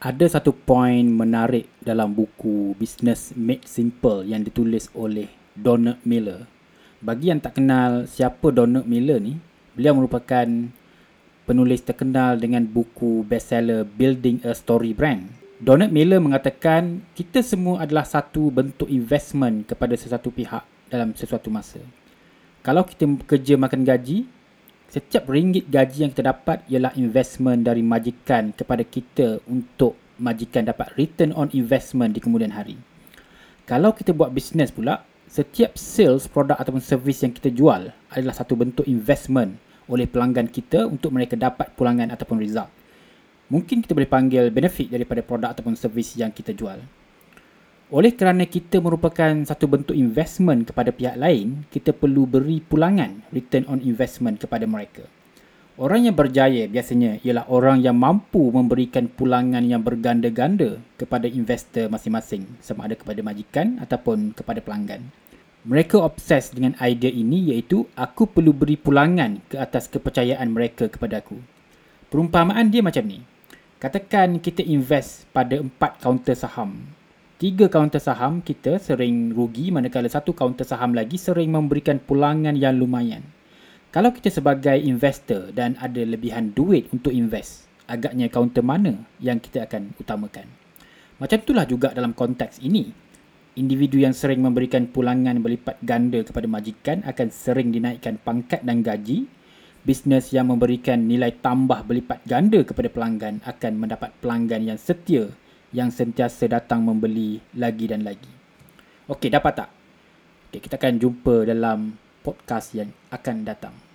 Ada satu poin menarik dalam buku Business Made Simple yang ditulis oleh Donald Miller. Bagi yang tak kenal siapa Donald Miller ni, beliau merupakan penulis terkenal dengan buku bestseller Building a Story Brand. Donald Miller mengatakan kita semua adalah satu bentuk investment kepada sesuatu pihak dalam sesuatu masa. Kalau kita bekerja makan gaji, setiap ringgit gaji yang kita dapat ialah investment dari majikan kepada kita untuk majikan dapat return on investment di kemudian hari. Kalau kita buat bisnes pula, setiap sales produk ataupun servis yang kita jual adalah satu bentuk investment oleh pelanggan kita untuk mereka dapat pulangan ataupun result. Mungkin kita boleh panggil benefit daripada produk ataupun servis yang kita jual. Oleh kerana kita merupakan satu bentuk investment kepada pihak lain, kita perlu beri pulangan return on investment kepada mereka. Orang yang berjaya biasanya ialah orang yang mampu memberikan pulangan yang berganda-ganda kepada investor masing-masing sama ada kepada majikan ataupun kepada pelanggan. Mereka obses dengan idea ini iaitu aku perlu beri pulangan ke atas kepercayaan mereka kepada aku. Perumpamaan dia macam ni. Katakan kita invest pada empat kaunter saham tiga kaunter saham kita sering rugi manakala satu kaunter saham lagi sering memberikan pulangan yang lumayan. Kalau kita sebagai investor dan ada lebihan duit untuk invest, agaknya kaunter mana yang kita akan utamakan? Macam itulah juga dalam konteks ini. Individu yang sering memberikan pulangan berlipat ganda kepada majikan akan sering dinaikkan pangkat dan gaji. Bisnes yang memberikan nilai tambah berlipat ganda kepada pelanggan akan mendapat pelanggan yang setia yang sentiasa datang membeli lagi dan lagi. Okey, dapat tak? Okey, kita akan jumpa dalam podcast yang akan datang.